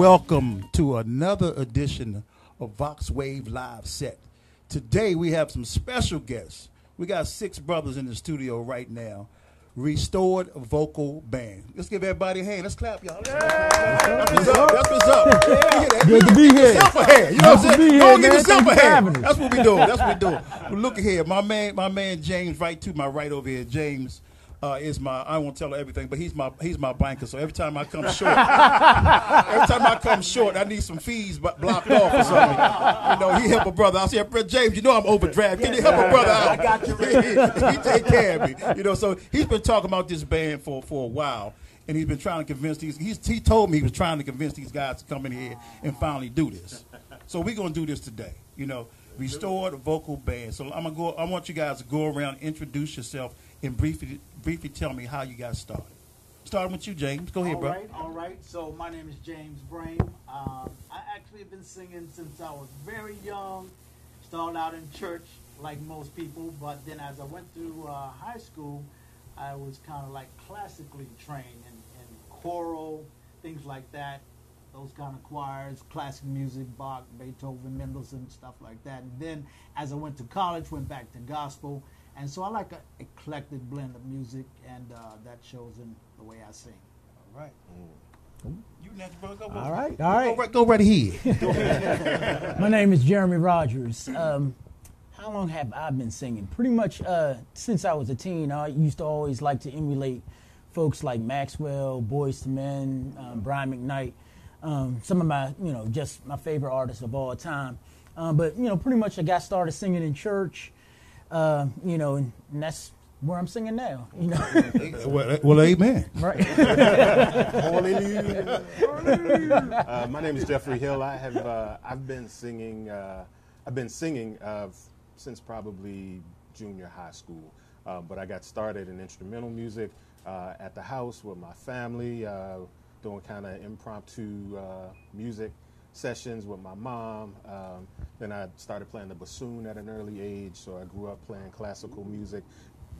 Welcome, to another edition of Vox Wave Live Set. Today we have some special guests. We got six brothers in the studio right now. Restored Vocal Band. Let's give everybody a hand. Let's clap, y'all. That's what's up. That's what's up. Yeah, Good to be Give here. yourself a hand. You know what I'm saying? and give yourself a hand. That's what we doing. That's what we doing. Well, look here. My man, my man James, right to my right over here. James uh, is my. I won't tell her everything, but he's my he's my banker. So every time I come short, every time I come short, I need some fees blocked off or something. You know, he help a brother. I said, "Brother James, you know I'm overdraft. Can you help a brother out? I got you. he, take care of me. You know, so he's been talking about this band for for a while. And he's been trying to convince these. He's, he told me he was trying to convince these guys to come in here and finally do this. So we're gonna do this today. You know, restore the vocal band. So I'm gonna go. I want you guys to go around, introduce yourself, and briefly briefly tell me how you guys started. Starting with you, James. Go ahead, All bro. right, all right. So my name is James Brain. Um, I actually have been singing since I was very young. Started out in church like most people, but then as I went through uh, high school, I was kind of like classically trained in, in choral, things like that. Those kind of choirs, classic music, Bach, Beethoven, Mendelssohn, stuff like that. And then as I went to college, went back to gospel. And so I like an eclectic blend of music, and uh, that shows in the way I sing. All right. You next, bro. Go, All right, Go all right. right, go right ahead. My name is Jeremy Rogers. Um, how long have I been singing? Pretty much uh, since I was a teen. I used to always like to emulate folks like Maxwell, Boyz II Men, um, Brian McKnight. Um, some of my, you know, just my favorite artists of all time. Um, but you know, pretty much I got started singing in church. Uh, you know, and, and that's where I'm singing now. You know, well, well, amen. right? Uh, my name is Jeffrey Hill. I have uh, I've been singing uh, I've been singing uh, since probably junior high school, uh, but I got started in instrumental music uh, at the house with my family, uh, doing kind of impromptu uh, music sessions with my mom. Um, then I started playing the bassoon at an early age, so I grew up playing classical music.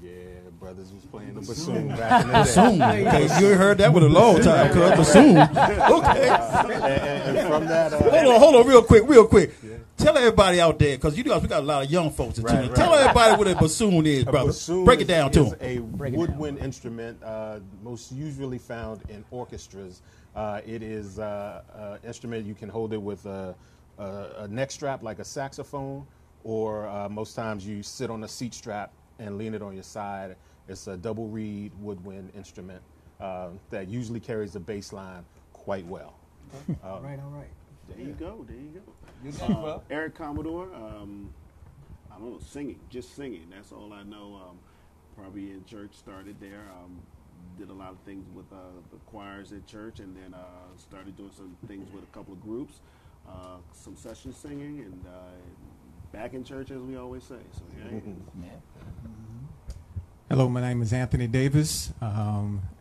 Yeah, brothers was playing the bassoon back in the day. Bassoon. Okay, you heard that with a long time, cuz bassoon. Okay. And, and- and from that, uh, Hold on, hold on, real quick, real quick. Tell everybody out there, because you know we got a lot of young folks in Right, tune. right. Tell everybody what a bassoon is, A brother. bassoon Break it down to is them. a Break it down. woodwind instrument, uh, most usually found in orchestras. Uh, it is uh, an instrument you can hold it with a, a, a neck strap like a saxophone, or uh, most times you sit on a seat strap and lean it on your side. It's a double reed woodwind instrument uh, that usually carries the bass line quite well. All right, all right. There you go. There you go. Uh, Eric Commodore. Um, I don't know, singing, just singing. That's all I know. Um, probably in church, started there. Um, did a lot of things with uh, the choirs at church, and then uh, started doing some things with a couple of groups, uh, some session singing, and uh, back in church, as we always say. So yeah, it is. Hello, my name is Anthony Davis. Um, yeah,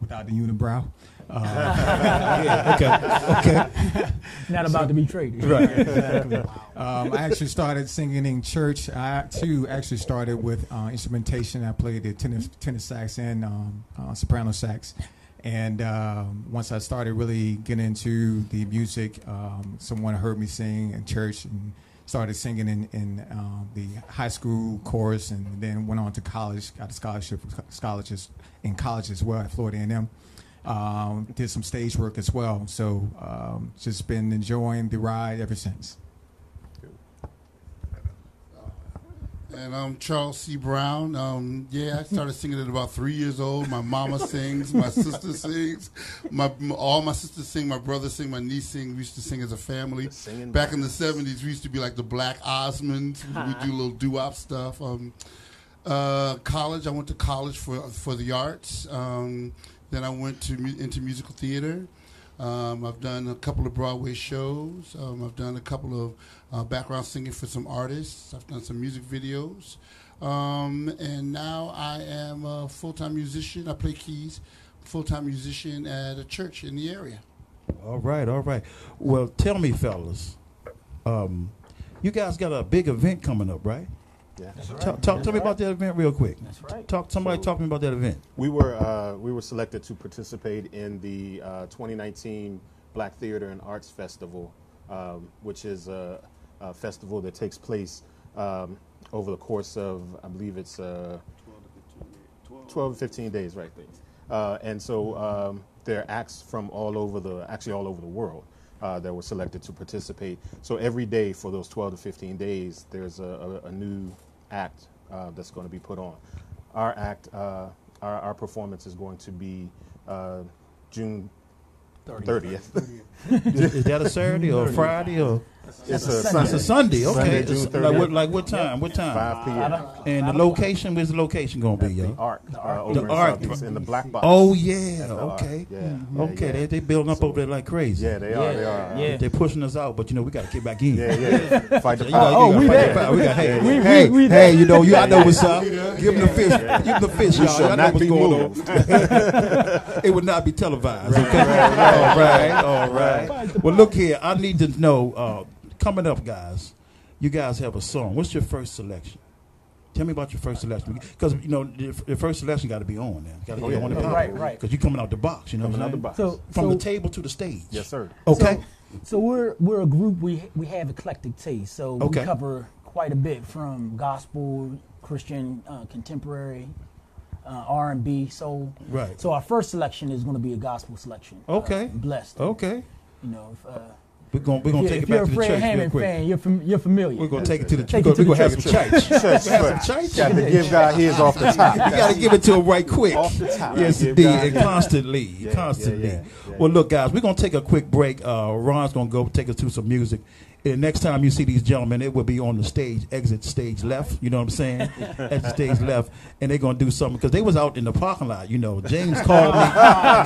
without the unibrow. Uh, Yeah, okay, okay. Not about to be traded. um, I actually started singing in church. I too actually started with uh, instrumentation. I played the tenor, tenor sax and um, uh, soprano sax. And um, once I started really getting into the music, um, someone heard me sing in church and started singing in, in um, the high school chorus, and then went on to college. Got a scholarship scholarships in college as well at Florida A&M. Um, did some stage work as well. So um, just been enjoying the ride ever since. And I'm Charles C. Brown. Um, yeah, I started singing at about three years old. My mama sings, my sister sings, my all my sisters sing, my brother sing, my niece sing. We used to sing as a family. singing Back in the '70s, we used to be like the Black Osmonds. We do little doo-wop stuff. Um, uh, college, I went to college for for the arts. Um, then I went to into musical theater. Um, I've done a couple of Broadway shows. Um, I've done a couple of uh, background singing for some artists. I've done some music videos. Um, and now I am a full time musician. I play keys, full time musician at a church in the area. All right, all right. Well, tell me, fellas, um, you guys got a big event coming up, right? Yeah. Talk, talk to me about that event real quick. That's right. Talk. Somebody talk to me about that event. We were uh, we were selected to participate in the uh, 2019 Black Theater and Arts Festival, um, which is a, a festival that takes place um, over the course of, I believe it's uh, 12 to 15 days, right there. Uh, and so um, there are acts from all over the, actually all over the world. Uh, that were selected to participate. So every day for those 12 to 15 days, there's a, a, a new act uh, that's going to be put on. Our act, uh, our, our performance is going to be uh, June 30th. is, is that a Saturday or a Friday or? It's a It's a Sunday. Sunday. Okay. Sunday, It's June like what? Like what time? What time? 5 p.m. And the location? Where's the location gonna be, The yo? Arc. Uh, over The in Arc. Southeast, in the black box. Oh yeah. At the Arc. Okay. Yeah. Mm-hmm. yeah, Okay. yeah. They they building up over there like crazy. Yeah, they are. They are. Yeah. They're pushing us out, but you know we got to get back in. Yeah, yeah. Fight the You gotta- Oh, you we gotta there. fight. We got hey, We- we- hey, we hey, there. you know, you I know what's up. Give them the fish. Give them the fish, We y'all. shall Y'all know not what's be going moved. on. it would not be televised. Okay. all right. All right. Well, look here. I need to know. Uh, coming up, guys. You guys have a song. What's your first selection? Tell me about your first selection, because you know the, the first selection got to be on there. Got to be yeah. on the Right, right. Because you're coming out the box. You know Coming what I'm the box. So, From so, the table to the stage. Yes, sir. Okay. So we're we're a group. We we have eclectic taste. So Okay. we cover quite a bit from gospel, Christian, uh, contemporary, uh, R and B. So Right. So our first selection is going to be a gospel selection. uh, Okay. blessed. Okay. You know, if, uh, We're gonna we're gonna if, take it back to the Fred church real Hammond quick. fan, you're fam- you're familiar. We're gonna take it to the Take we're gonna, the we're gonna have some church. church. Church, Have some church. Got to give God his off the top. You got to give it to him right quick. Off the top. Yes, indeed, and constantly, constantly. yeah, yeah, well, look, guys, we're gonna take a quick break. Uh, Ron's gonna go take us to some music. And next time you see these gentlemen, it will be on the stage, exit stage left. You know what I'm saying? exit stage left, and they're gonna do something because they was out in the parking lot. You know, James called me.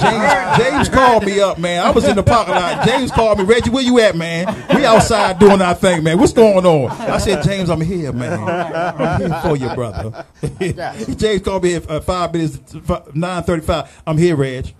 James, James called me up, man. I was in the parking lot. James called me, Reggie, where you at, man? We outside doing our thing, man. What's going on? I said, James, I'm here, man. I'm here for you, brother. James called me at uh, five minutes, nine thirty-five. I'm here, Reg.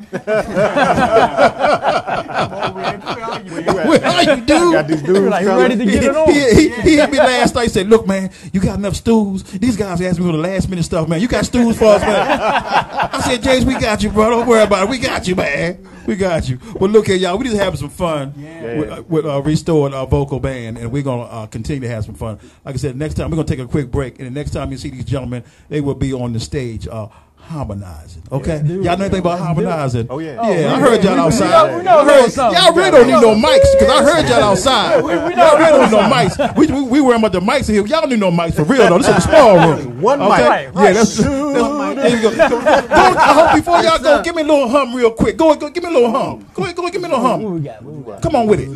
Where are you, dude? Got these dudes like, you coming. ready to get it on? He, he, he hit me last night. Said, "Look, man, you got enough stools." These guys asked me for the last minute stuff, man. You got stools for us, man? I said, "James, we got you, bro. Don't worry about it. We got you, man. We got you." Well, look at y'all. We just having some fun with, uh, with uh, restored our vocal band, and we're gonna uh, continue to have some fun. Like I said, next time we're gonna take a quick break, and the next time you see these gentlemen, they will be on the stage. Uh, Harmonizing, okay? do it. Y'all know anything about Let's do it. harmonizing? Oh, yeah. yeah. Oh, I heard y'all we- we outside. know- we know a little something. Y'all really don't need no mics because I heard y'all outside. Y'all really don't need no mics. We, we, we worrying about the mics in here. Y'all don't need no mics for real though. This is a small room. One okay? mic. Right, Yeah, that's, that's there you go. Go, I hope before y'all go, give me a little hum real quick. Go, go, give me a little hum. Go ahead, go, give me a little What hum. we got? What we got? Come on with it.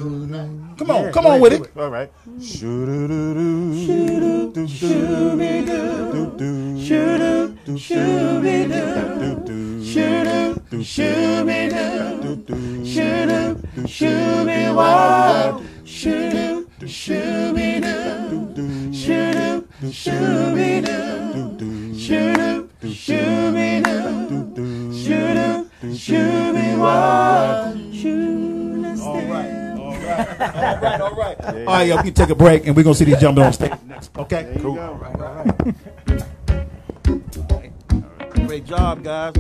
Come on, come on with it. All right. Shoo doo, shoo be doo. Shoo doo, shoo be doo. Shoo doo, shoo be wild. Shoo doo, shoo be doo. Shoo doo, shoo be doo. Shoo doo, shoo be doo. Shoo doo, shoo be wild. Shoo All right. all right, all right. All right, y'all, we can take a break and we're going to see these jumping on stage next. Okay? Cool. All right, all right. Great job, guys.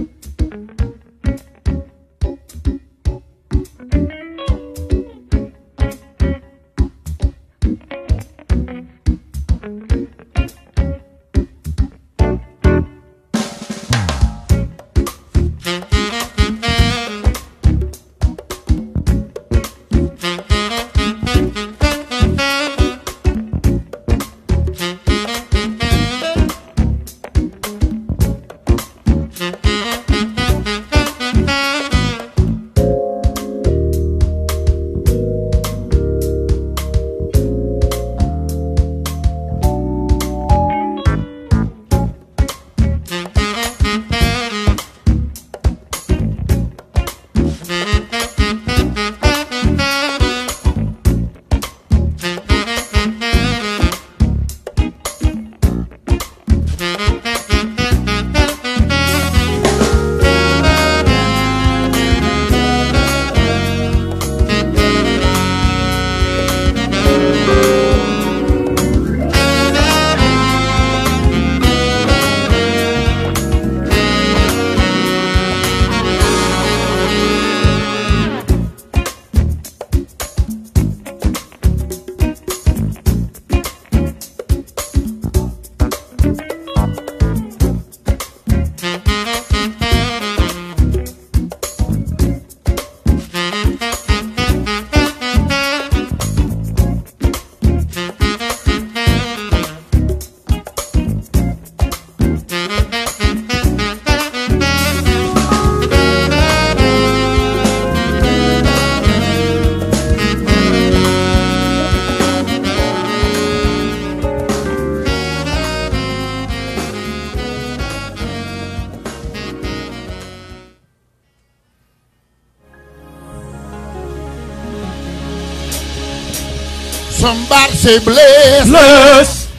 Somebody say bless. Bless.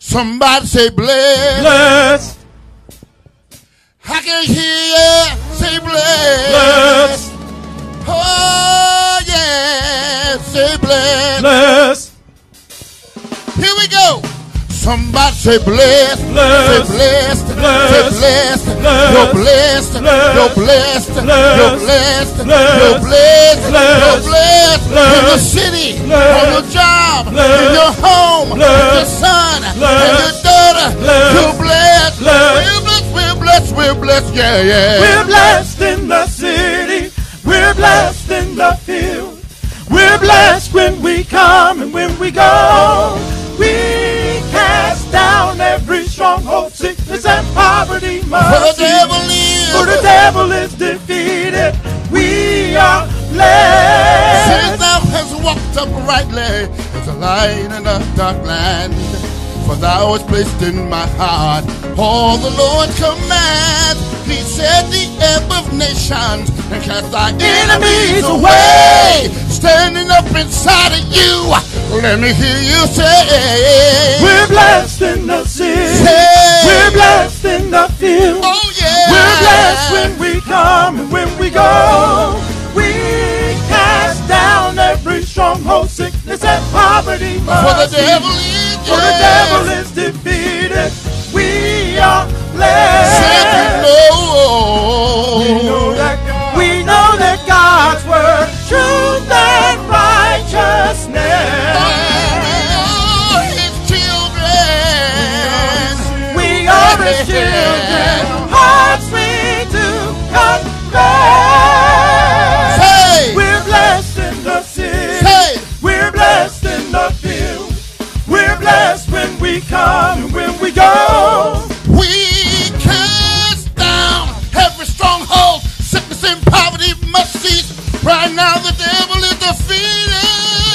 Somebody say bless. Bless. Say blessed, Blessed. say blessed, say Blessed. blessed, Blessed. you're blessed, you're blessed, you're blessed, you're Blessed. blessed, you're Blessed. blessed in the city, Blessed. on your job, in your home, with your Blessed. son, and your daughter. Blessed. You're blessed, Blessed. we're blessed, we're blessed, we're blessed, yeah, yeah. We're blessed in the city. We're blessed in the field. We're blessed when we come and when we go. We cast down every stronghold, sickness and poverty. For the devil is, For the devil is defeated. We are blessed. Since thou hast walked uprightly as a light in a dark land. For thou hast placed in my heart all the Lord commands. He said the ebb of nations and cast thy enemies away. Standing up inside of you, let me hear you say, We're blessed in the city. Say. We're blessed in the field. Oh yeah. We're blessed when we come and when we go. Stronghold, sickness and poverty. For the devil is, For the devil is defeated. We are blessed. We know that we know that God's word, truth the field. We're blessed when we come and when we go. We cast down every stronghold, sickness and poverty must cease. Right now the devil is defeated.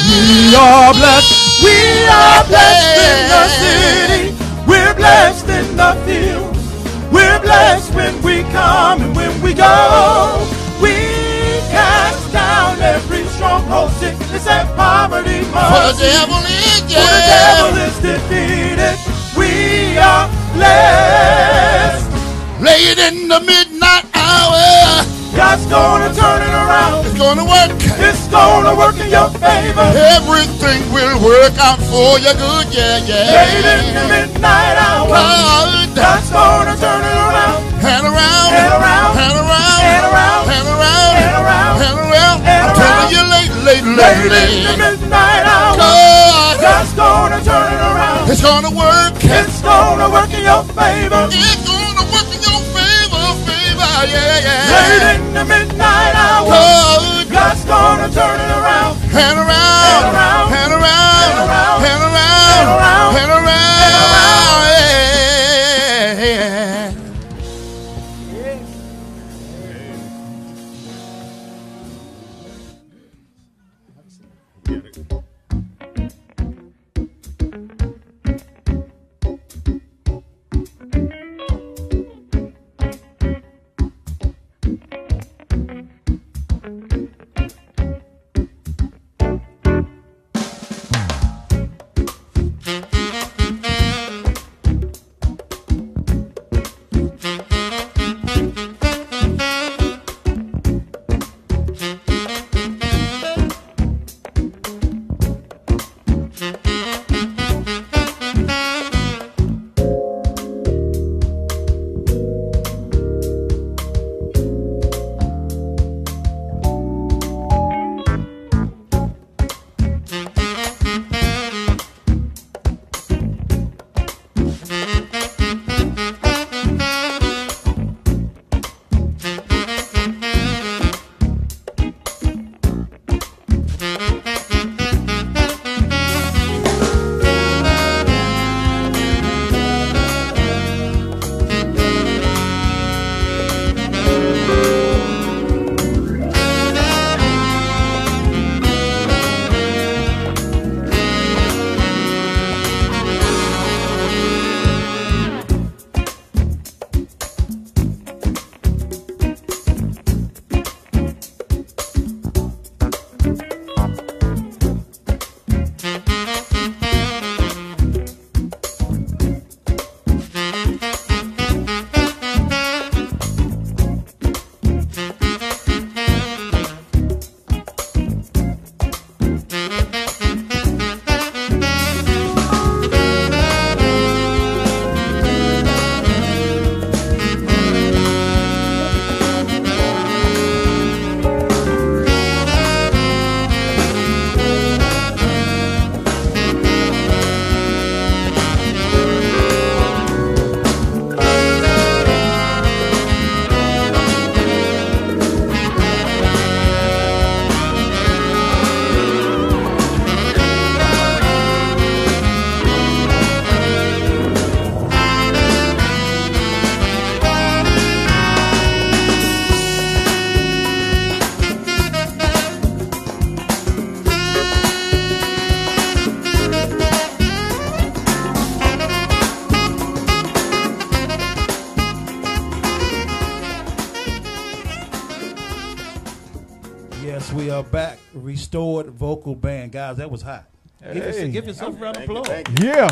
We are blessed. We are blessed in the city. We're blessed in the field. We're blessed when we come and when we go. Sickness and poverty. For the devil is For the devil is defeated. We are blessed. Late in the midnight hour, God's gonna turn it around. it's gonna work. It's gonna work in your favor. Everything will work out for your good, yeah, yeah. Late in the midnight hour. God, God's gonna turn it around. hand around, Hand around. hand around, hand around, you, late, late, Late late, midnight hour. God, gonna turn it around. it's gonna work. It's gonna work in your favor. It's gonna work in your favor, favor, yeah, yeah. Late in the midnight hour. God, God's gonna turn it around. hand around, Hand around. hand around, Hand around. hand around, Hand around. hand around, yeah. Guys. That was hot. Give, yourself, Hey. give yourself a round of Thank you, thank you. Yeah.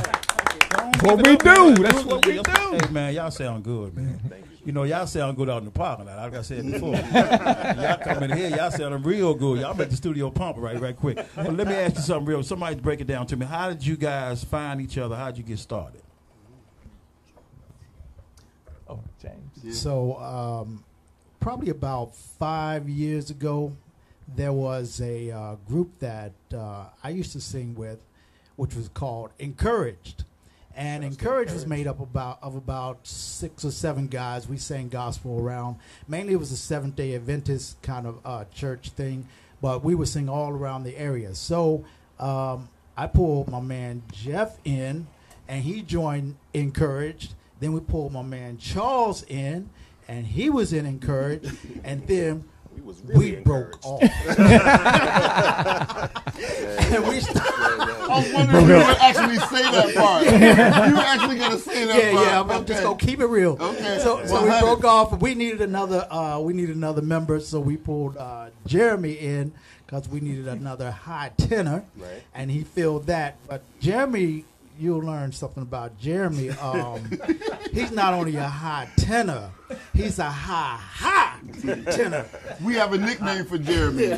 Give What we up, man. do. That's it what we Hey do. man, y'all sound good, man. You know, y'all sound good out in the parking lot. Like I said before, y'all come in here, y'all sounding real good. Y'all make the studio pump right, right quick. But let me ask you something real. Somebody break it down to me. How did you guys find each other? How did you get started? Oh, James. So, um, probably about five years ago, there was a uh, group that uh, I used to sing with, which was called Encouraged. And Encouraged was made up about of about six or seven guys. We sang gospel around. Mainly, it was a Seventh Day Adventist kind of uh, church thing, but we would sing all around the area. So um, I pulled my man Jeff in, and he joined Encouraged. Then we pulled my man Charles in, and he was in Encouraged. and then We was we really broke off. and we started. I was wondering if you would actually say that part. you were actually going to say that yeah, part. yeah. I'm, I'm just gonna keep it real. Okay. So, so we broke off. We needed another. Uh, we needed another member, so we pulled uh, Jeremy in because we needed another high tenor, Right. and he filled that. But Jeremy, you'll learn something about Jeremy. Um, he's not only a high tenor, he's a high high tenor. We have a nickname for Jeremy.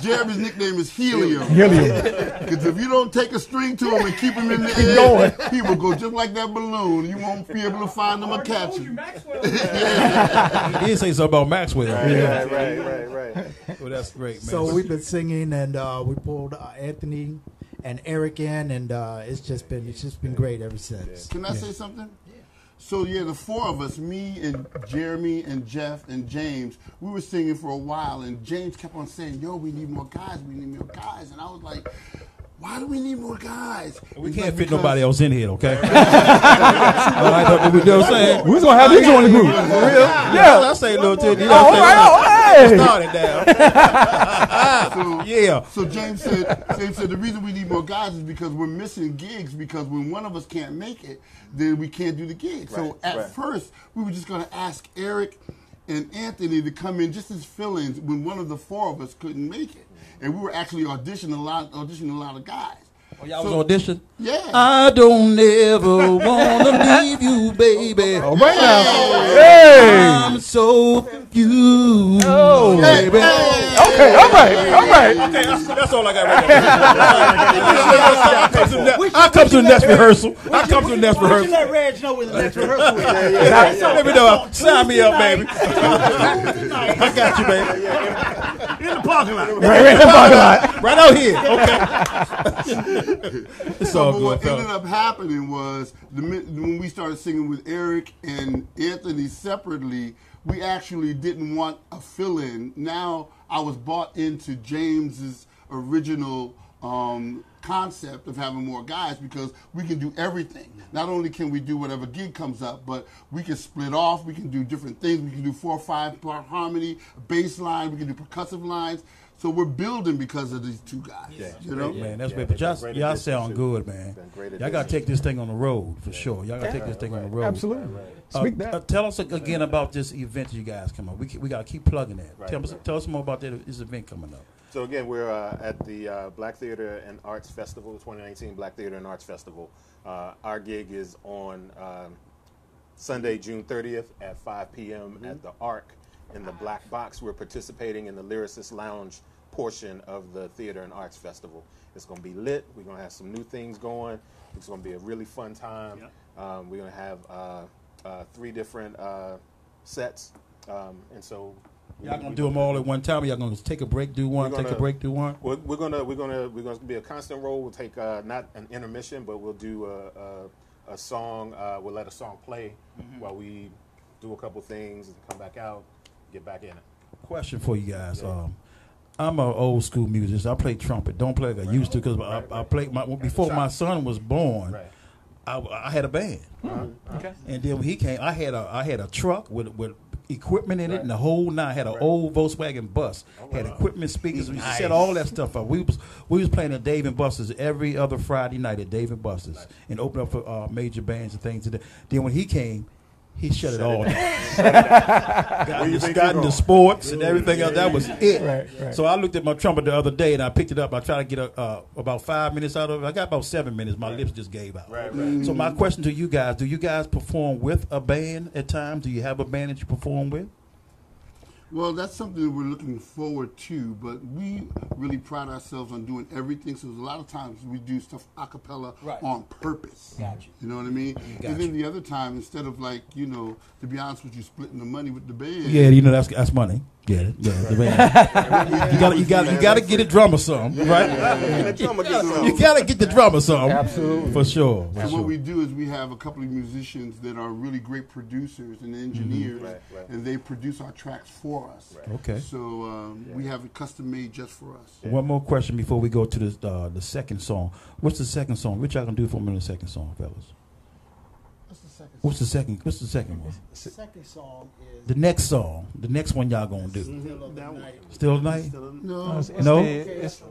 Jeremy's nickname is Helium. Helium. Because if you don't take a string to him and keep him in the going. air, he will go just like that balloon. You won't be able to find him or catch him. He did say something about Maxwell. Right, right, right, right. Well, that's great, man. So we've been singing, and uh, we pulled uh, Anthony and Eric in, and uh, it's just been it's just been great ever since. Can I say something? Yeah. So yeah, the four of us, me and Jeremy and Jeff and James, we were singing for a while, and James kept on saying, "Yo, we need more guys. We need more guys." And I was like, "Why do we need more guys?" we He's can't fit nobody else in here, okay? All right, you know what I'm saying? We're gonna have you join the group. For real? Yeah, I say little titty. You know Oh, what I'm right. saying? Oh, hey. Started down. So, Yeah. So James said, James said the reason we need more guys is because we're missing gigs because when one of us can't make it, then we can't do the gig. so at right. first we were just going to ask Eric and Anthony to come in just as fill-ins when one of the four of us couldn't make it, and we were actually auditioning a lot, auditioning a lot of guys. Oh, y'all So- was audition? Yeah. I don't ever wanna leave you, baby. All right now. Hey. I'm so confused, Oh. baby. Okay, all right, all right. Okay, that's, that's all I got right now. I come to the next rehearsal. I come to the next Why don't you rehearsal. let Reg know when the next rehearsal is? Let me know. Sign me up, baby. I got you, baby. In the parking lot. Right, right in the parking lot. Right out here. Okay. it's So, all good, what ended up happening was when we started singing with Eric and Anthony separately, we actually didn't want a fill-in. Now I was bought into James's original um, concept of having more guys because we can do everything. Not only can we do whatever gig comes up, but we can split off. We can do different things. We can do four or five part harmony, bass line. We can do percussive lines. So we're building because of these two guys. You know, yeah, man, that's yeah, great. But y'all, y'all sound to- good, man. Y'all got to take this thing on the road for sure. Y'all got to take this thing on the road. Absolutely. Uh, Speak uh, that. tell us again about this event you guys come up. We we got to keep plugging that. Right, tell, us, right. tell us more about that, this event coming up. So again, we're uh, at the uh, Black Theater and Arts Festival, 2019 Black Theater and Arts Festival. Uh, our gig is on um, Sunday, June 30th at 5 p.m. at the Arc in the Black Box. We're participating in the Lyricist Lounge portion of the Theater and Arts Festival. It's going to be lit. We're going to have some new things going. It's going to be a really fun time. Um, we're going to have uh, uh, three different uh, sets, um, and so Y'all gonna do them all at one time? Or y'all gonna take a break, do one, We're take a break, do one? We're, we're gonna we're gonna we're gonna be a constant roll. We'll take uh, not an intermission, but we'll do a a, a song. Uh, we'll let a song play Mm-hmm. while we do a couple things and come back out, get back in it. Question for you guys. Um, I'm an old school musician. I play trumpet. Don't play like I used to because I, I played my before my son was born. Right. I, I had a band, Okay. and then when he came, I had a I had a truck with with equipment in it and the whole nine. I had an Right. old Volkswagen bus. Had equipment speakers. We set all that stuff up. We was we was playing at Dave and Buster's every other Friday night at Dave and Buster's and open up for uh, major bands and things. Then when he came, He shut it all down. Where you Just got into sports and everything else. That was it. Right, right. So I looked at my trumpet the other day and I picked it up. I tried to get a, uh, about five minutes out of it. I got about seven minutes. My lips just gave out. Right, right. So my question to you guys: Do you guys perform with a band at times? Do you have a band that you perform with? Well, that's something that we're looking forward to, but we really pride ourselves on doing everything. So a lot of times we do stuff a cappella Right. on purpose. Gotcha. You know what I mean? Gotcha. And then the other time, instead of like, you know, to be honest with you, splitting the money with the band. Yeah, you know that's that's money. Get it? Yeah, the band. you got you got you got to get the drummer some, right? And the drummer gets some. You got to get the drummer some, Absolutely. for sure. For So sure. what we do is we have a couple of musicians that are really great producers and engineers, Right, right. and they produce our tracks for us. Okay. So um, we have it custom made just for us. One more question before we go to the uh, the second song. What's the second song? What y'all gonna do for me in the second song, fellas? What's the second? What's the second? What's the second one? The second song is The next song. The next one y'all gonna do. Still of the Night. Still tonight? No, It's- it's No? the- it's-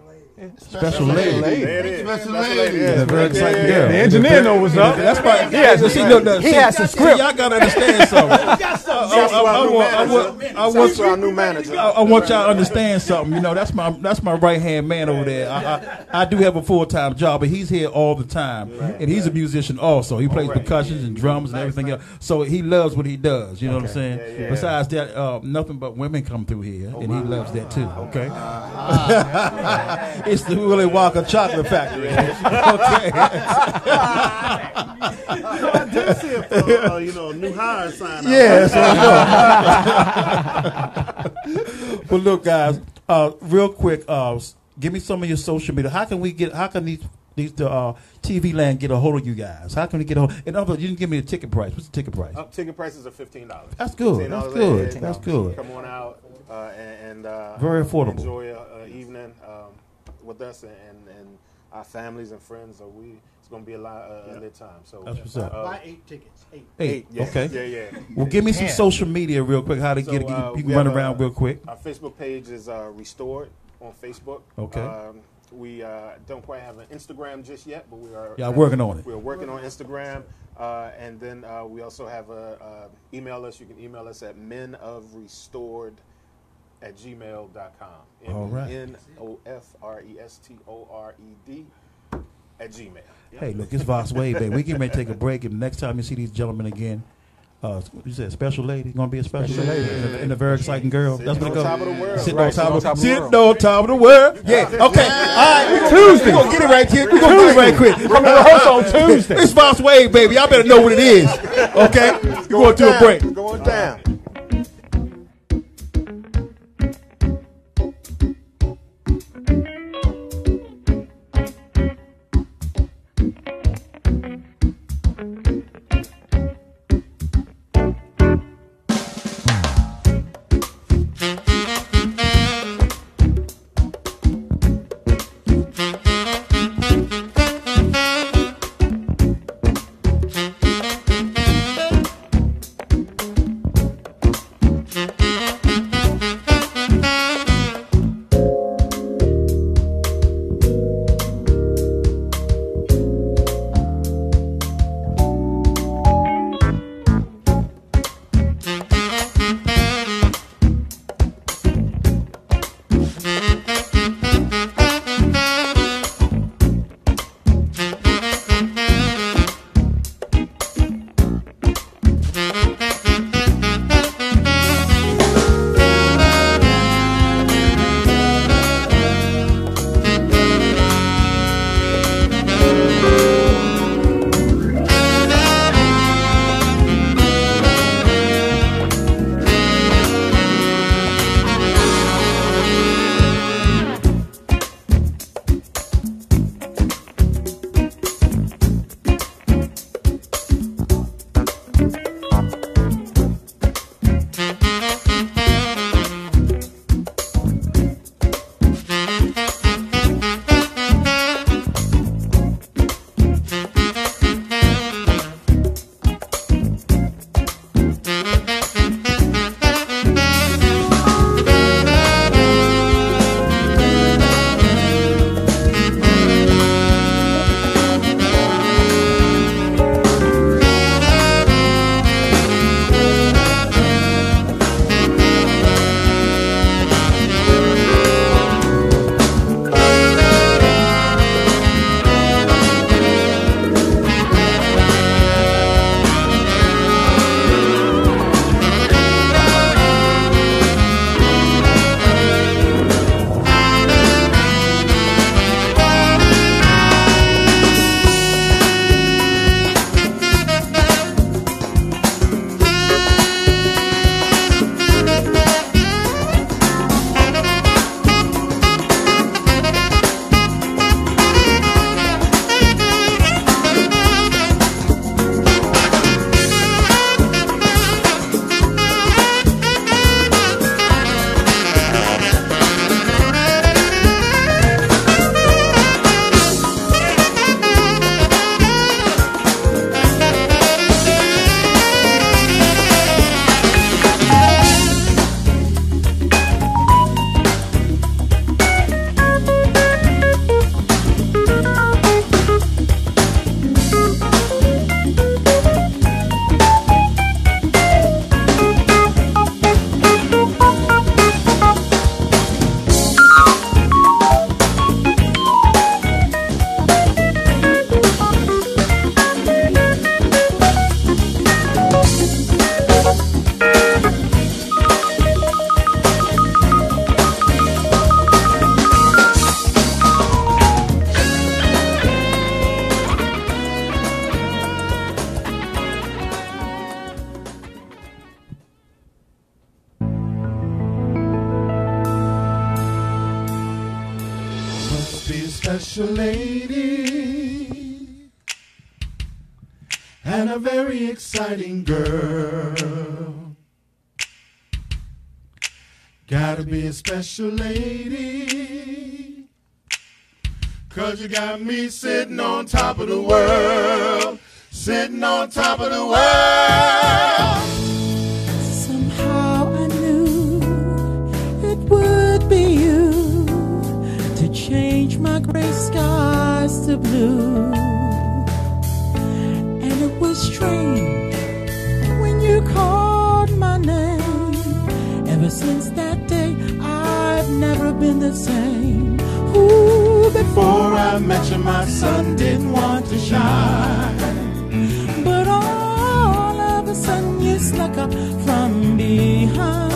Special lady. There it is. Special Special lady. yeah. Yeah, very Yeah, exciting yeah, girl. The engineer knows what's up. That's why. He has, see, no, no, he has some see, script. y'all gotta understand something. I, Shouts to I, our I, want, I, want, I, want, to our new manager. I, I want y'all to understand something. You know, that's my that's my right hand man over there. I, I, I do have a full time job, but he's here all the time, and he's a musician also. He plays right. percussions and drums and everything else. So he loves what he does. You know what I'm saying? Yeah, yeah. Besides that, uh, nothing but women come through here, oh, and he loves that too. Okay, ah, ah, ah. it's the Willy Wonka chocolate factory. okay. I did see it for, uh, you know, new hire sign. out. Yeah, that's what I know. but look, guys, uh, real quick, uh, give me some of your social media. How can we get? How can these these the uh, TV land get a hold of you guys? How can we get a hold? In other you didn't give me the ticket price. What's the ticket price? Uh, ticket prices are fifteen dollars. That's good. That's good. That's good. Come on out uh, and, and uh, Very affordable. Enjoy a, a evening um, with us and, and our families and friends. So we it's going to be a lot uh, a lit time. So That's what's up. uh, Buy eight tickets. Eight. Eight. yeah, Okay. Yeah, yeah. Well, give me some social media real quick. How to So, get it? uh, You can run have a- around real quick. Our Facebook page is uh, restored on Facebook. Okay. Um, we uh, don't quite have an Instagram just yet, but we are. Y'all working on it. We're working on Instagram, uh, and then uh, we also have a uh, email us. You can email us at menofrestored at gmail.com. All right. N O F R E S T O R E D at gmail. Hey, look, it's Vox Wave, baby. We can may take a break, and next time you see these gentlemen again, uh, you said special lady, gonna be a special, Special lady, lady. And, a, and a very exciting girl. Sitting That's what it on goes. top of the world. Sitting Right, on top of, sitting on top of the sitting world. on top of the world. Yeah. Okay. All right. we- Tuesday. We're gonna get it right here. We're gonna get it right quick. Come to rehearsal on Tuesday. It's Vox Wave, baby. Y'all better know what it is. Okay. We're going to a break. Going down. Girl. Gotta be a special lady. Cause you got me sitting on top of the world. Sitting on top of the world. Somehow I knew it would be you to change my gray skies to blue. And it was strange since that day, I've never been the same. Ooh, Before I met you, my sun didn't want to shine. But all of a sudden you snuck up from behind.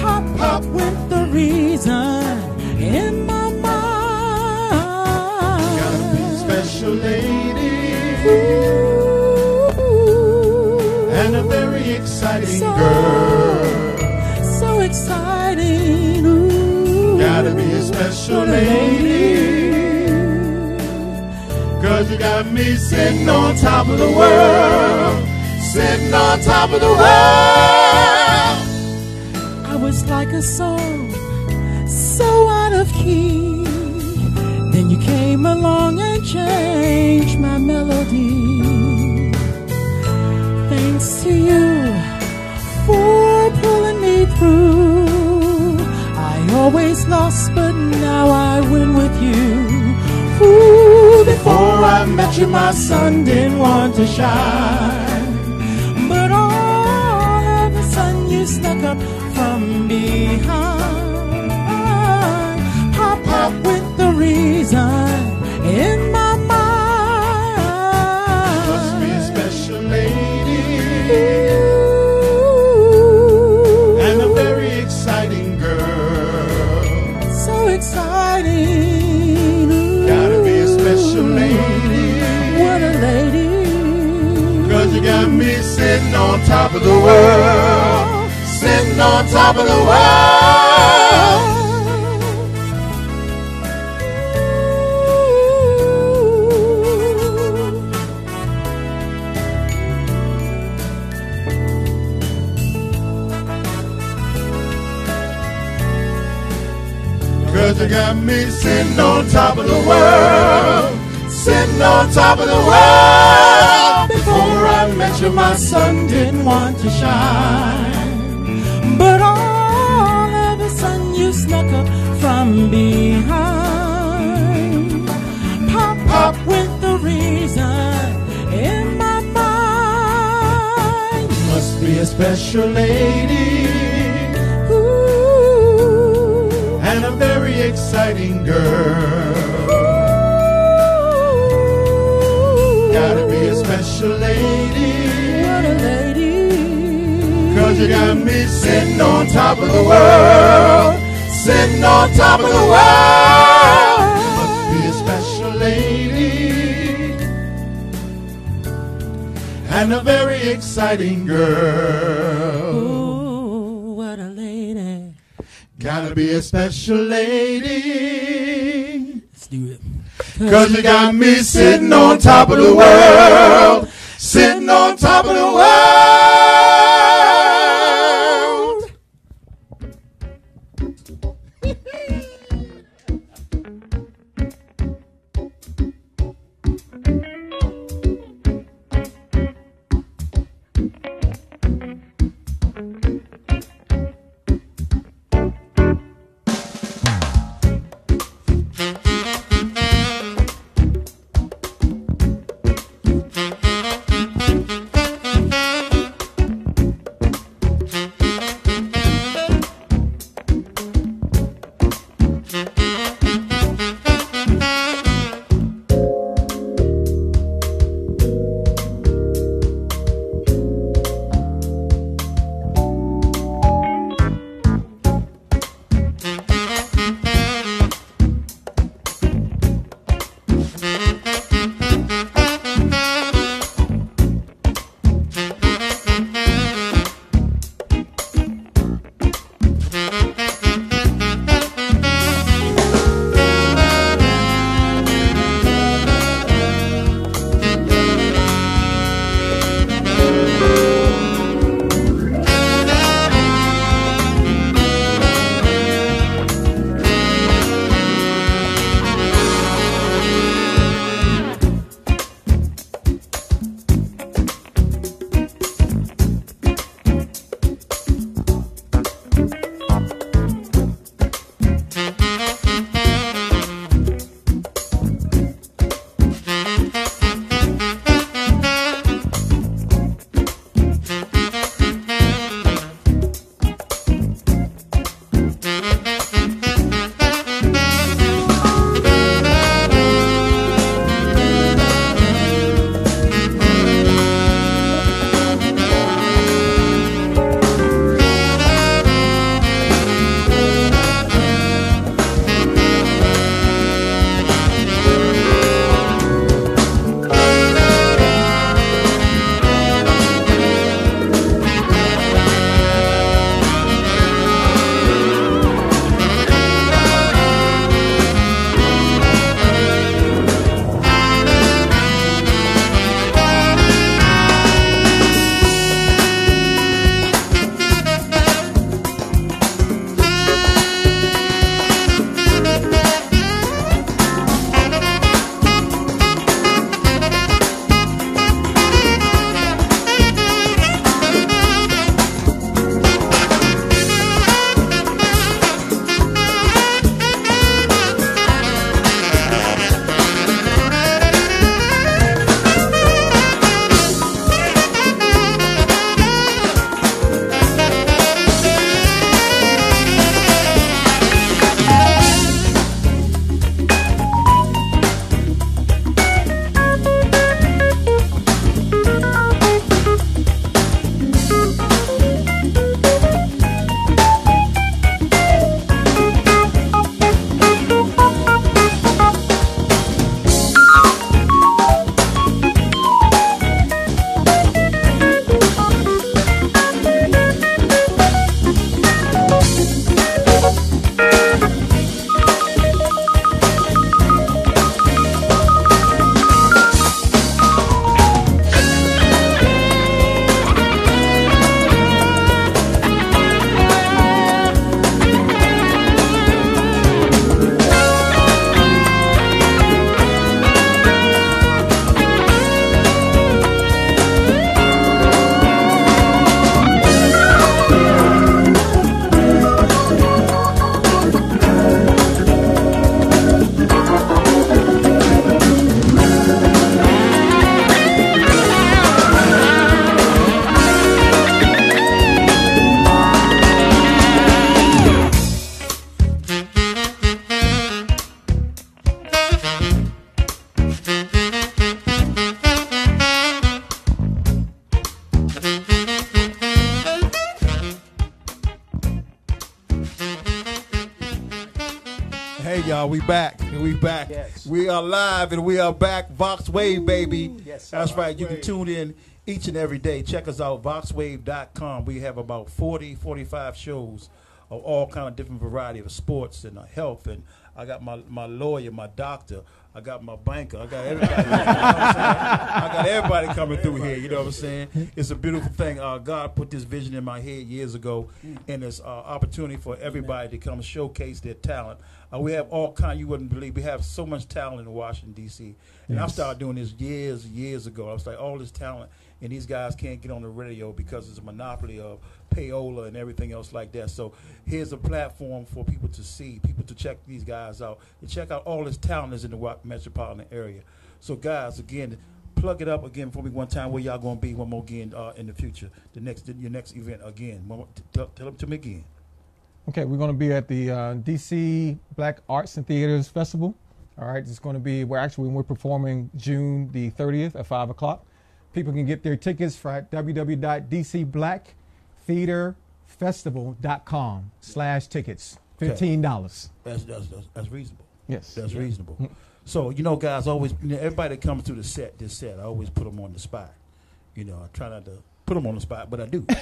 Pop, pop went the reason in my mind. Gotta be a special lady Ooh, and a very exciting so, girl. Exciting. Ooh, Gotta be a special lady. Cause you got me sitting on top of the world. Sitting on top of the world. I was like a song so out of key. Then you came along and changed my melody. Thanks to you for pulling me through. Always lost, but now I win with you. Ooh, Before I met you, my sun didn't want to shine. Top of the world. Sitting on top of the world. Cause you got me sitting on top of the world. Sitting on top of the world. I met my sun didn't want to shine. But all of a sudden you snuck up from behind. Pop, pop with the reason in my mind. Must be a special lady Ooh, and a very exciting girl. Gotta be a special lady. You got me sitting on top of the world. Sitting on top of the world. Must be a special lady. And a very exciting girl. Ooh, what a lady. Gotta be a special lady. Let's do it. Cause you got me sitting on top of the world. Sitting on top of the world. Live and we are back. Vox Wave, baby. Yes, sir. That's right. You can tune in each and every day. Check us out, voxwave.com. We have about 40, 45 shows of all kind of different variety of sports and uh, health. And I got my, my lawyer, my doctor. I got my banker. I got everybody. you know? I got everybody coming through here. You know what I'm saying? It's a beautiful thing. Uh, God put this vision in my head years ago, and it's uh, opportunity for everybody to come showcase their talent. Uh, we have all kind. You wouldn't believe we have so much talent in Washington D.C. And I started doing this years, years ago. I was like, all this talent, and these guys can't get on the radio because it's a monopoly of payola and everything else like that. So here's a platform for people to see, people to check these guys out, and check out all this talent in the metropolitan area. So guys, again, plug it up again for me one time. Where y'all gonna be one more again uh, in the future? The next, your next event again. More- Tell, tell them to me again. Okay, we're going to be at the uh, DC Black Arts and Theaters Festival. All right, it's going to be, we're actually, we're performing June the 30th at 5 o'clock. People can get their tickets for at www.dcblacktheaterfestival.com slash tickets. $15. That's that's that's, that's reasonable. Yes. That's reasonable. Mm-hmm. So you know, guys, always you know, everybody that comes to the set, this set, I always put them on the spot. You know, I try not to put them on the spot, but I do.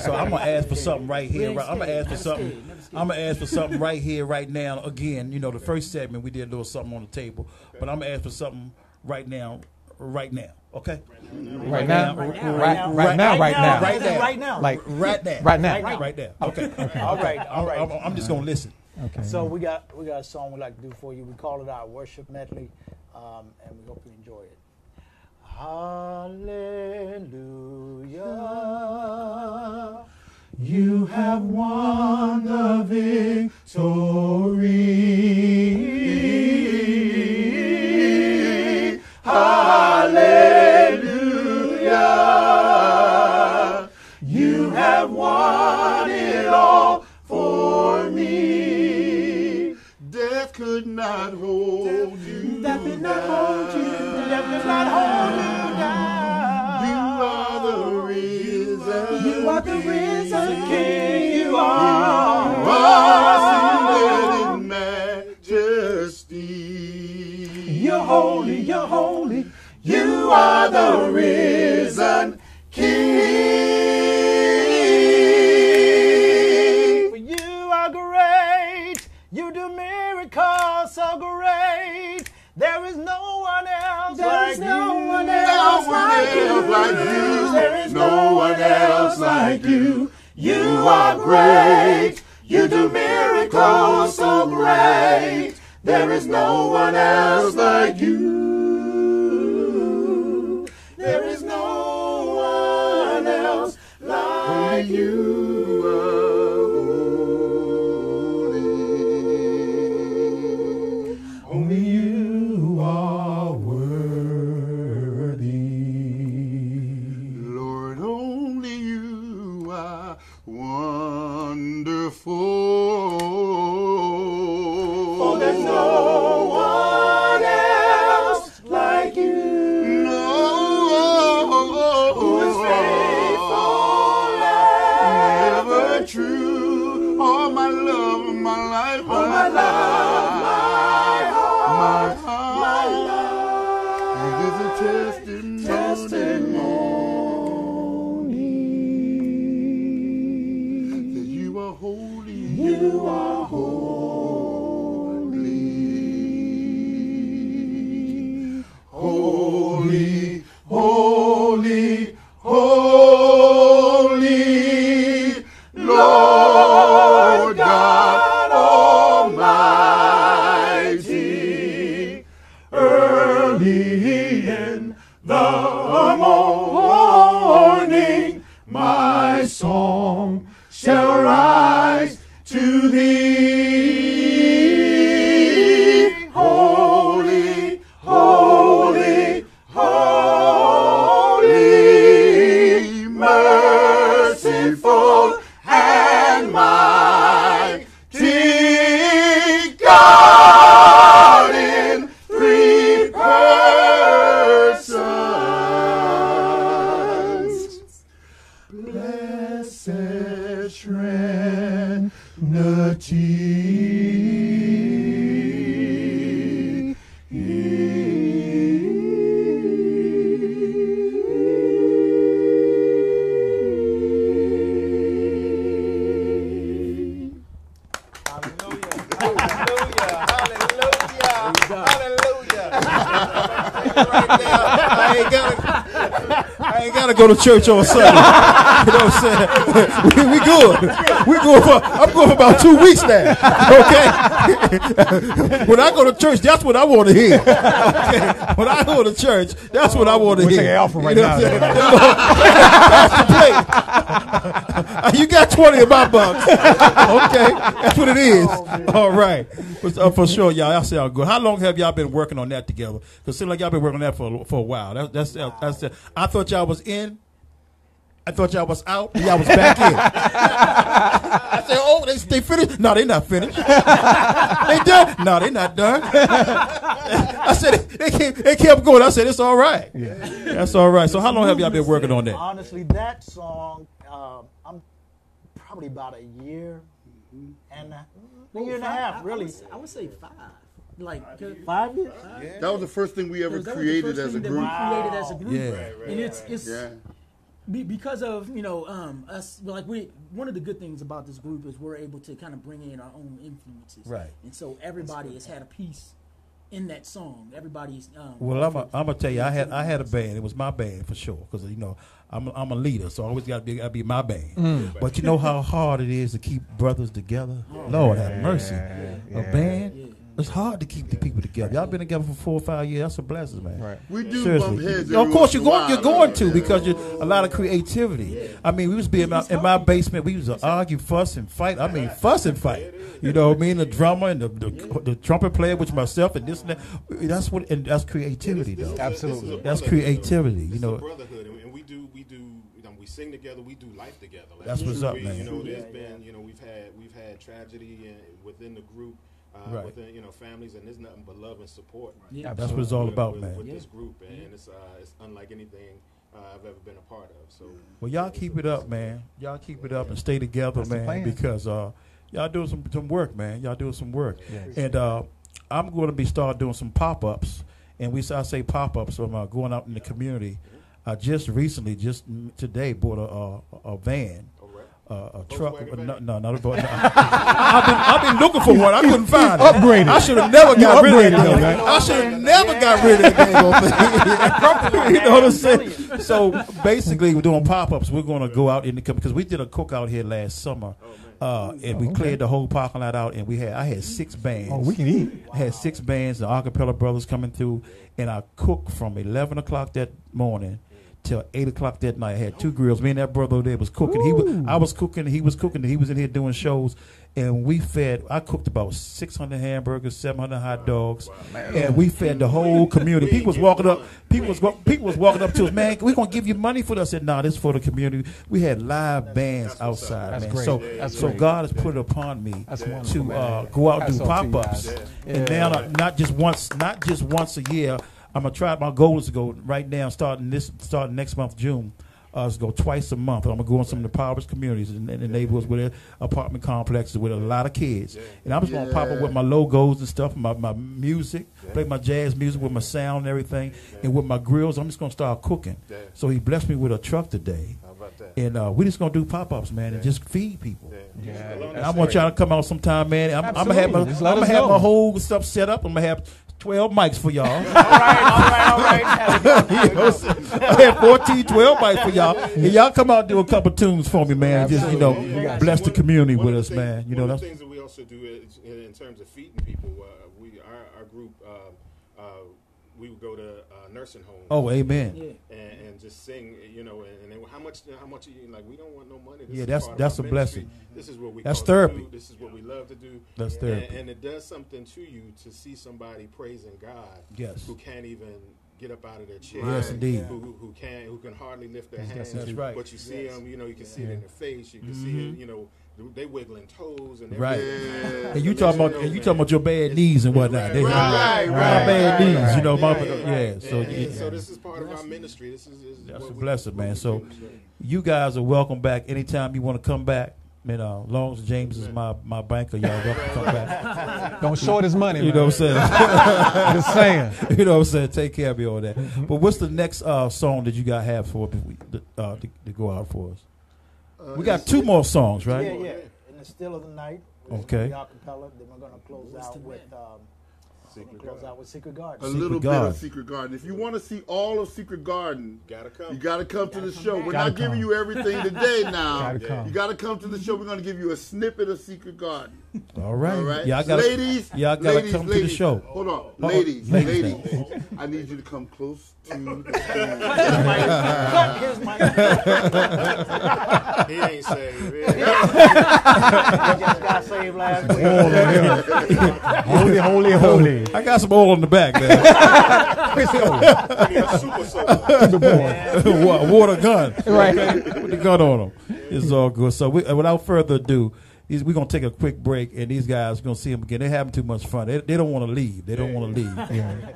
So I'm gonna ask for something right here. Right, I'm gonna ask for something. I'm gonna ask for something right here, right now. Again, you know, the first segment we did a little something on the table, but I'm gonna ask for something right now, right now. Okay. Right now? Right Right- right now, right now. right now, Right now. Like, right now, right now. right now. Okay. okay. All right, Okay. all right. I'm, I'm, I'm just gonna listen. Okay. So we got we got a song we like to do for you. We call it our worship medley, um, and we hope you enjoy it. Hallelujah. You have won the victory. Hallelujah. You have won it all for me. Death could not hold you. Death could not hold you. Death could not hold you down. You are the risen. You are the risen are the risen King. For you are great. You do miracles so great. There is no one else There like is no you. one else like you. There is no one else like you. You are great. You do miracles so great. There is no one else like you. Go to church on Sunday. You know what I'm saying? we, we good. We good for. I'm going for about two weeks now. Okay. when I go to church, that's what I want to hear. Okay. When I go to church, that's what I want to We're hear. taking Alpha right you know now, what I'm saying? Pass the plate. you got twenty of my bucks. Okay, that's what it is. All right, But, uh, for sure, y'all. Y'all sound good. How long have y'all been working on that together? Because it seems like y'all been working on that for for a while. That, that's that's. that's I thought y'all was in. I thought y'all was out. Y'all was back in. I said, "Oh, they they finished? No, they not finished. they done? No, they not done." I said, "They kept, they kept going." I said, "It's all right. Yeah. That's all right." So, how long have y'all been working on that? Honestly, that song, um, I'm probably about a year and a, a year and a half, really. I would say five. Like Five years? That was the first thing we ever Because that was the created as a group. We created as a group, Yeah. and it's it's Yeah. be, because of you know um, us. Like we, one of the good things about this group is we're able to kind of bring in our own influences, Right. And so everybody has had a piece in that song. Everybody's um, Well, I'm gonna tell you, I had I had a band. It was my band for sure, because you know I'm a, I'm a leader, so I always got to be got to be my band. But you know how hard it is to keep brothers together. Lord have mercy, a band. It's hard to keep the people together. Y'all been together for four or five years. That's a blessing, man. Right. We do Seriously. bump heads. of course, you're going. You're going to because you're a lot of creativity. I mean, we was being out in my basement. We used to argue, fuss, and fight. I mean, fuss and fight. You know, me and the drummer and the, the, the trumpet player, which myself and this and that. That's what and that's creativity, though. Absolutely. That's creativity. You know, brotherhood, and- and we do we do you we sing together, we do life together. Like, That's what's up, we- man. You know, there's been you know we've had we've had tragedy in, within the group, uh, Right. within you know families, and there's nothing but love and support. Yeah. That's what it's all with- about, with, man. With Yeah. this group, and it's uh, it's unlike anything uh, I've ever been a part of. So well, y'all keep it up, man. Y'all keep it up and stay together, That's man, because uh, y'all doing some some work, man. Y'all doing some work, Yes. and uh, I'm going to be start doing some pop ups, and we I say pop ups. So I'm uh, going out in the community. I just recently, just mm, today, bought a a, a van. All right. Uh, a truck, uh, no, no, not a boat. No. I've been, I've been looking for one. I couldn't find it. upgraded. I should have never got rid of upgraded, that. though, thing. I should have never got rid of that thing. you know what I'm saying? So basically, we're doing pop ups. We're going to go out in the because we did a cookout here last summer, uh, and we cleared the whole parking lot out, and we had I had six bands. Oh, we can eat. I had six bands, the acapella brothers coming through, and I cooked from eleven o'clock that morning till eight o'clock that night. I had two grills. Me and that brother there was cooking. He was, I was cooking. He was cooking. He was in here doing shows, and we fed. I cooked about six hundred hamburgers, seven hundred hot dogs, and we fed the whole community. People was walking up. People was people was walking up to us. Man, we gonna give you money for this. I said, Nah, this is for the community. We had live bands outside, man. great. So, That's so great. God has put it upon me to uh, go out and do off to you pop ups. And now, not just once, not just once a year. I'm gonna try. My goal is to go right now, starting this, starting next month, June. Uh, is go twice a month. I'm gonna go in some of the poorest communities in, in the neighborhoods with their apartment complexes with a lot of kids, and I'm just gonna pop up with my logos and stuff, my my music, play my jazz music with my sound and everything, and with my grills. I'm just gonna start cooking. Yeah. So he blessed me with a truck today, How about that? and uh, we just gonna do pop ups, man, and just feed people. Yeah. Yeah. And I want y'all to come out sometime, man. I'm, I'm gonna have my, I'm gonna have know. my whole stuff set up. I'm gonna have 12 mics for y'all. All right, all right, all right. You know what I'm saying? I have 14, 12 mics for y'all. And y'all come out and do a couple tunes for me, man. Just you know, bless the community with us, man. You know that's the things that we also do is, in, in terms of feeding people. Uh, we our, our group uh, uh, we would go to uh, nursing homes. oh, amen. Yeah. and, and just sing, you know, and, and then how much, how much, you like, we don't want no money. This Yeah, that's- that's our a blessing. This is what we. That's call to therapy. do. This is what we love to do. That's And- therapy. and, it does something to you to see somebody praising God. Yes. who can't even get up out of their chair. Yes, indeed. Who, who, who can who can hardly lift their hands. That's right. But you see them, you know, you can see it in their face. You can see it, you know, they wiggling toes and Right. everything. And you To talking about and you man. talking about your bad knees and whatnot. They- Right, my right, bad right, knees. right. You know, my Yeah, yeah. right. So And- and yeah. so this is part of our ministry. This is, is That's what a blessing, man. So do. you guys are welcome back anytime you want to come back. Man, uh, long as James is my, my banker, y'all welcome to come back. Don't short his money, You man. know what I'm saying? Just saying. you know what I'm saying? Take care of me on that. But what's the next uh, song that you got have for uh, to, to go out for us? Uh, We got two more songs, right? Yeah, yeah. In the still of the night. Okay. The acapella. Then we're gonna close out with um, Close out with Secret A Garden. Secret little bit Garden. of Secret Garden. If you want to see all of Secret Garden, Gotta come. you got to come to the show. We're Gotta not giving you everything today now. Gotta come. You got to come to the show. We're going to give you a snippet of Secret Garden. All right. All right, Y'all gotta, ladies, y'all gotta ladies, come to the show. Hold on, Oh, ladies, ladies ladies. I need you to come close to the Cut his mic. He ain't saved. He ain't- He just got saved last week. Holy, holy, holy. I got some oil in the back there. he a super soaker. Wa- Water gun. Right. Okay? Put the gun on him. It's all good. So we, without further ado, these, we're going to take a quick break, and these guys are going to see them again. They're having too much fun. They, they don't want to leave. They don't want to leave.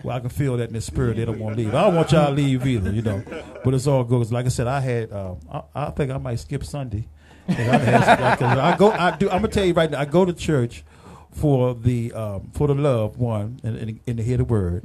Well, I can feel that in the spirit. They don't want to leave. I don't want y'all to leave either, you know. But it's all good. Like I said, I had, um, I, I think I might skip Sunday. I, had- I go, I do. I'm gonna tell you right now. I go to church for the um, for the love one and, and, and to hear the word.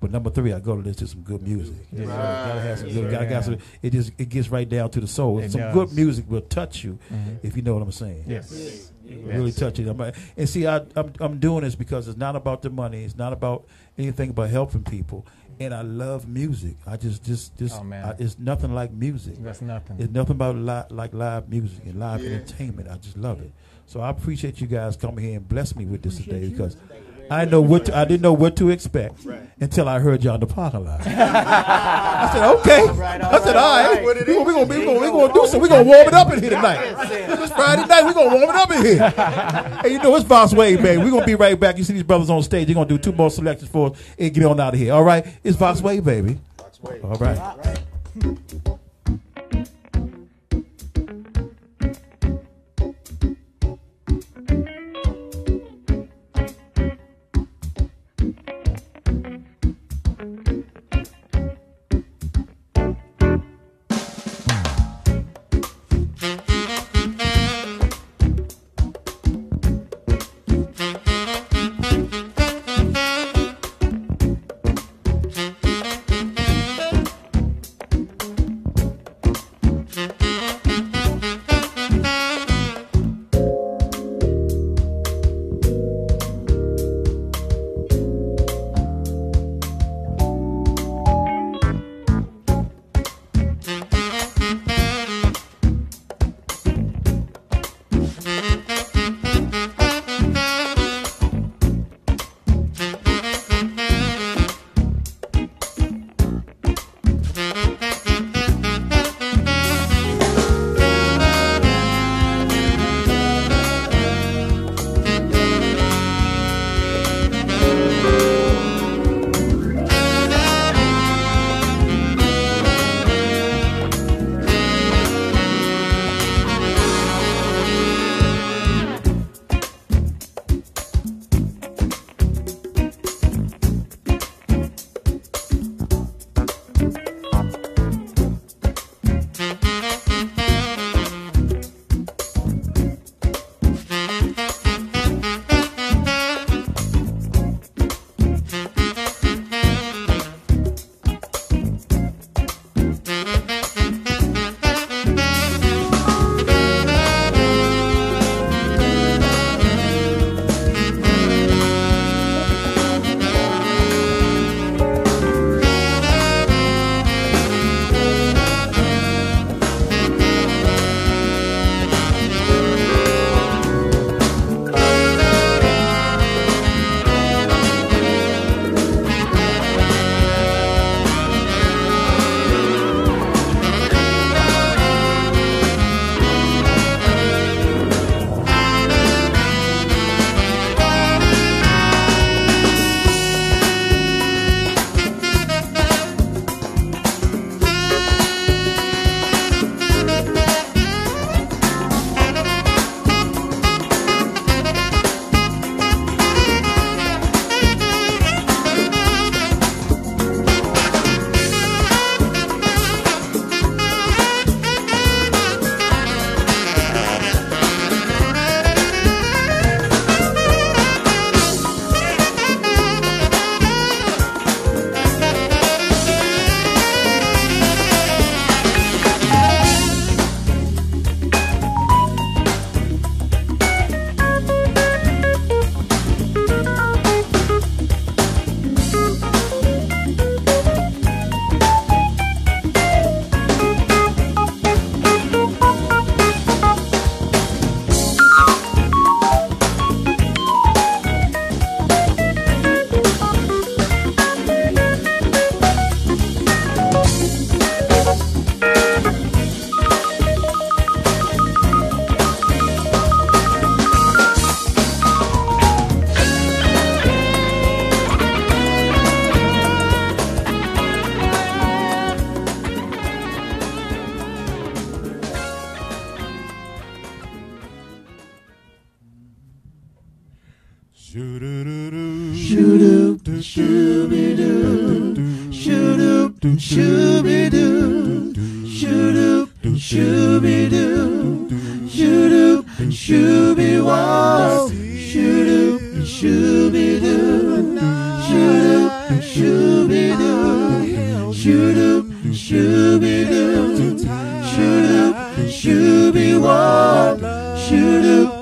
But number three, I go to listen to some good music. You know, gotta have some good. Gotta, got some, it just it gets right down to the soul. It some does. good music will touch you if you know what I'm saying. Yes. Really touch it. I'm, and see, I, I'm I'm doing this because it's not about the money. It's not about anything but helping people. And I love music. I just just just Oh, man. I, it's nothing like music. That's nothing. It's nothing about li- like live music and live Yeah. entertainment. I just love it. So I appreciate you guys coming here and bless me with this today because I know what to, I didn't know what to expect until I heard y'all in the parking lot. I said, okay. right, I said, all right. all We're gonna, we gonna, we gonna, gonna do something. We're gonna warm it up in here tonight. It's Friday night. We're gonna warm it up in here. hey, you know it's Boss Wave, baby. We're gonna be right back. You see these brothers on stage. They're gonna do two more selections for us and get on out of here. All right. It's Vox Wave, baby. Vox Wave. All right. Shoo-doo,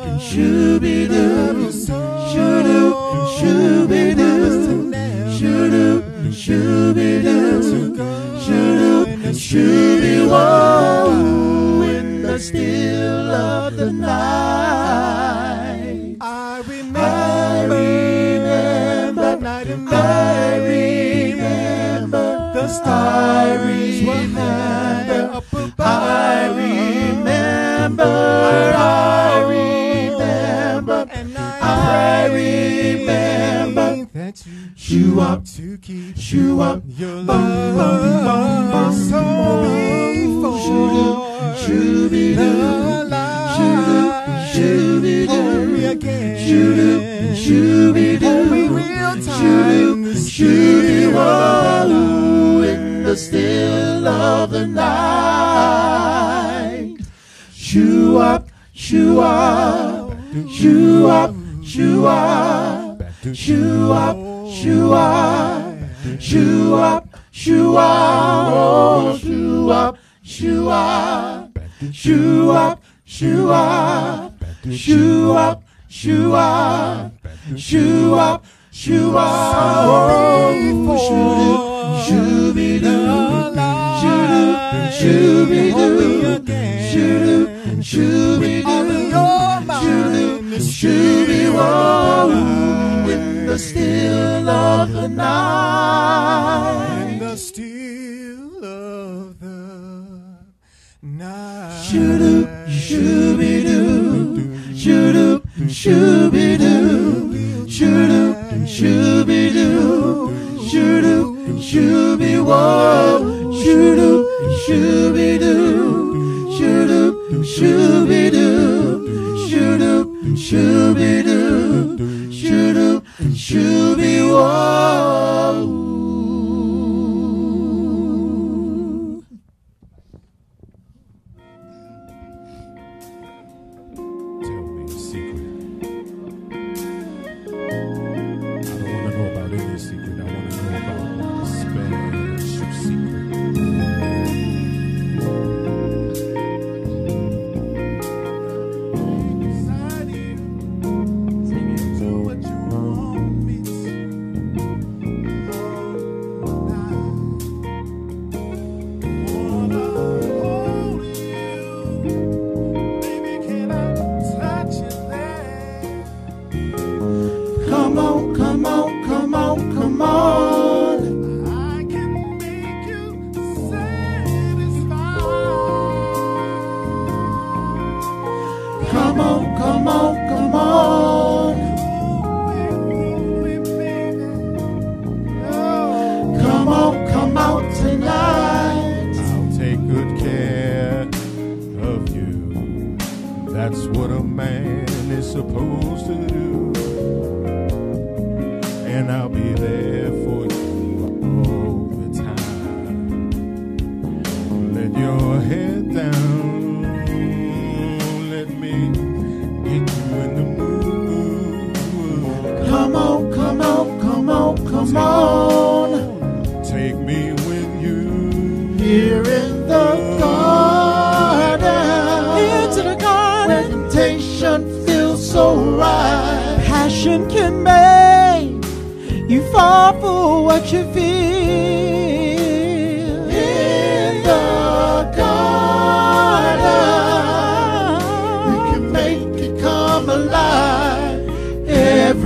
Shooby-doo, shoo-doo, shooby-doo. You up your love so before shooby doo shooby doo shooby shooby doo shooby shooby whoa in the still of the night shoo up shoo up shoo up shoo up shoo up shoo up shoo up shoo up oh shoo up shoo up shoo up shoo up shoo up shoo up shoo up shoo up oh shooby doo shooby doo shooby doo shooby doo shooby whoa in the still of the night. In the still of the night. Shoo-doop, shoo-be-doo, shoo-doop, shoo-be-doo, shoo-doop, shoo-be-doo, shoo-doop, shoo-be-whoa, shoo-doop, shoo-be-doo, shoo-doop, shoo-be-doo, shoo-doop, shoo-be-doo.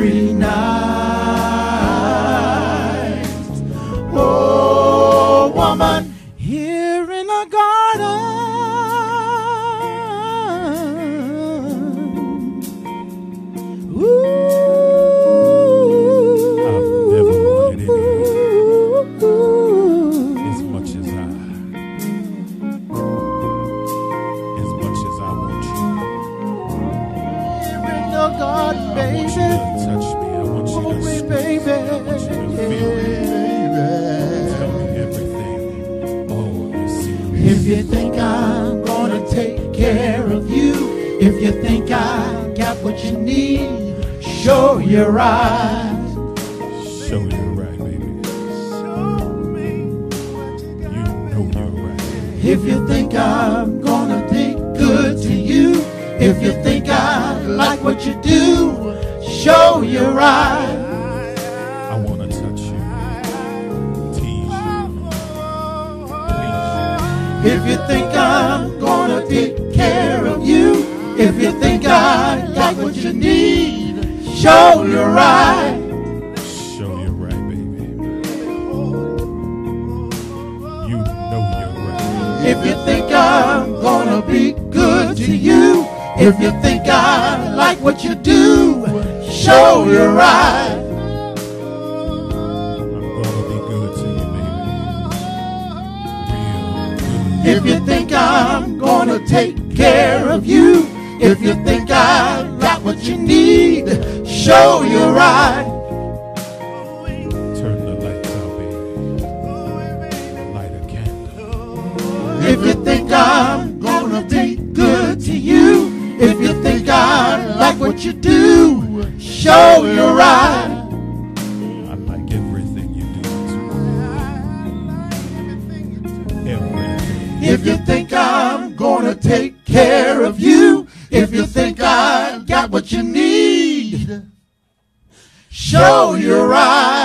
Every night. If you think I got what you need, show your eyes. Show you're right, baby. You know you're right. If you think I'm gonna be good to you, if you think I like what you do, show your eyes. If you think I got what you need, show your eyes. you. Show you're right, baby. You know you're right. If you think I'm gonna be good to you, if you think I like what you do, show your eyes. I'm gonna be good to you, baby. Real. If you think I'm gonna take care of you, if you think I got what you need, show your eyes. Turn the lights out, baby. Light a candle. If you think I'm gonna be good to you, if you think I like what you do, show your eyes. I like everything you do. Everything. If you think I'm gonna take care of you, if you think I got what you need, show your eyes.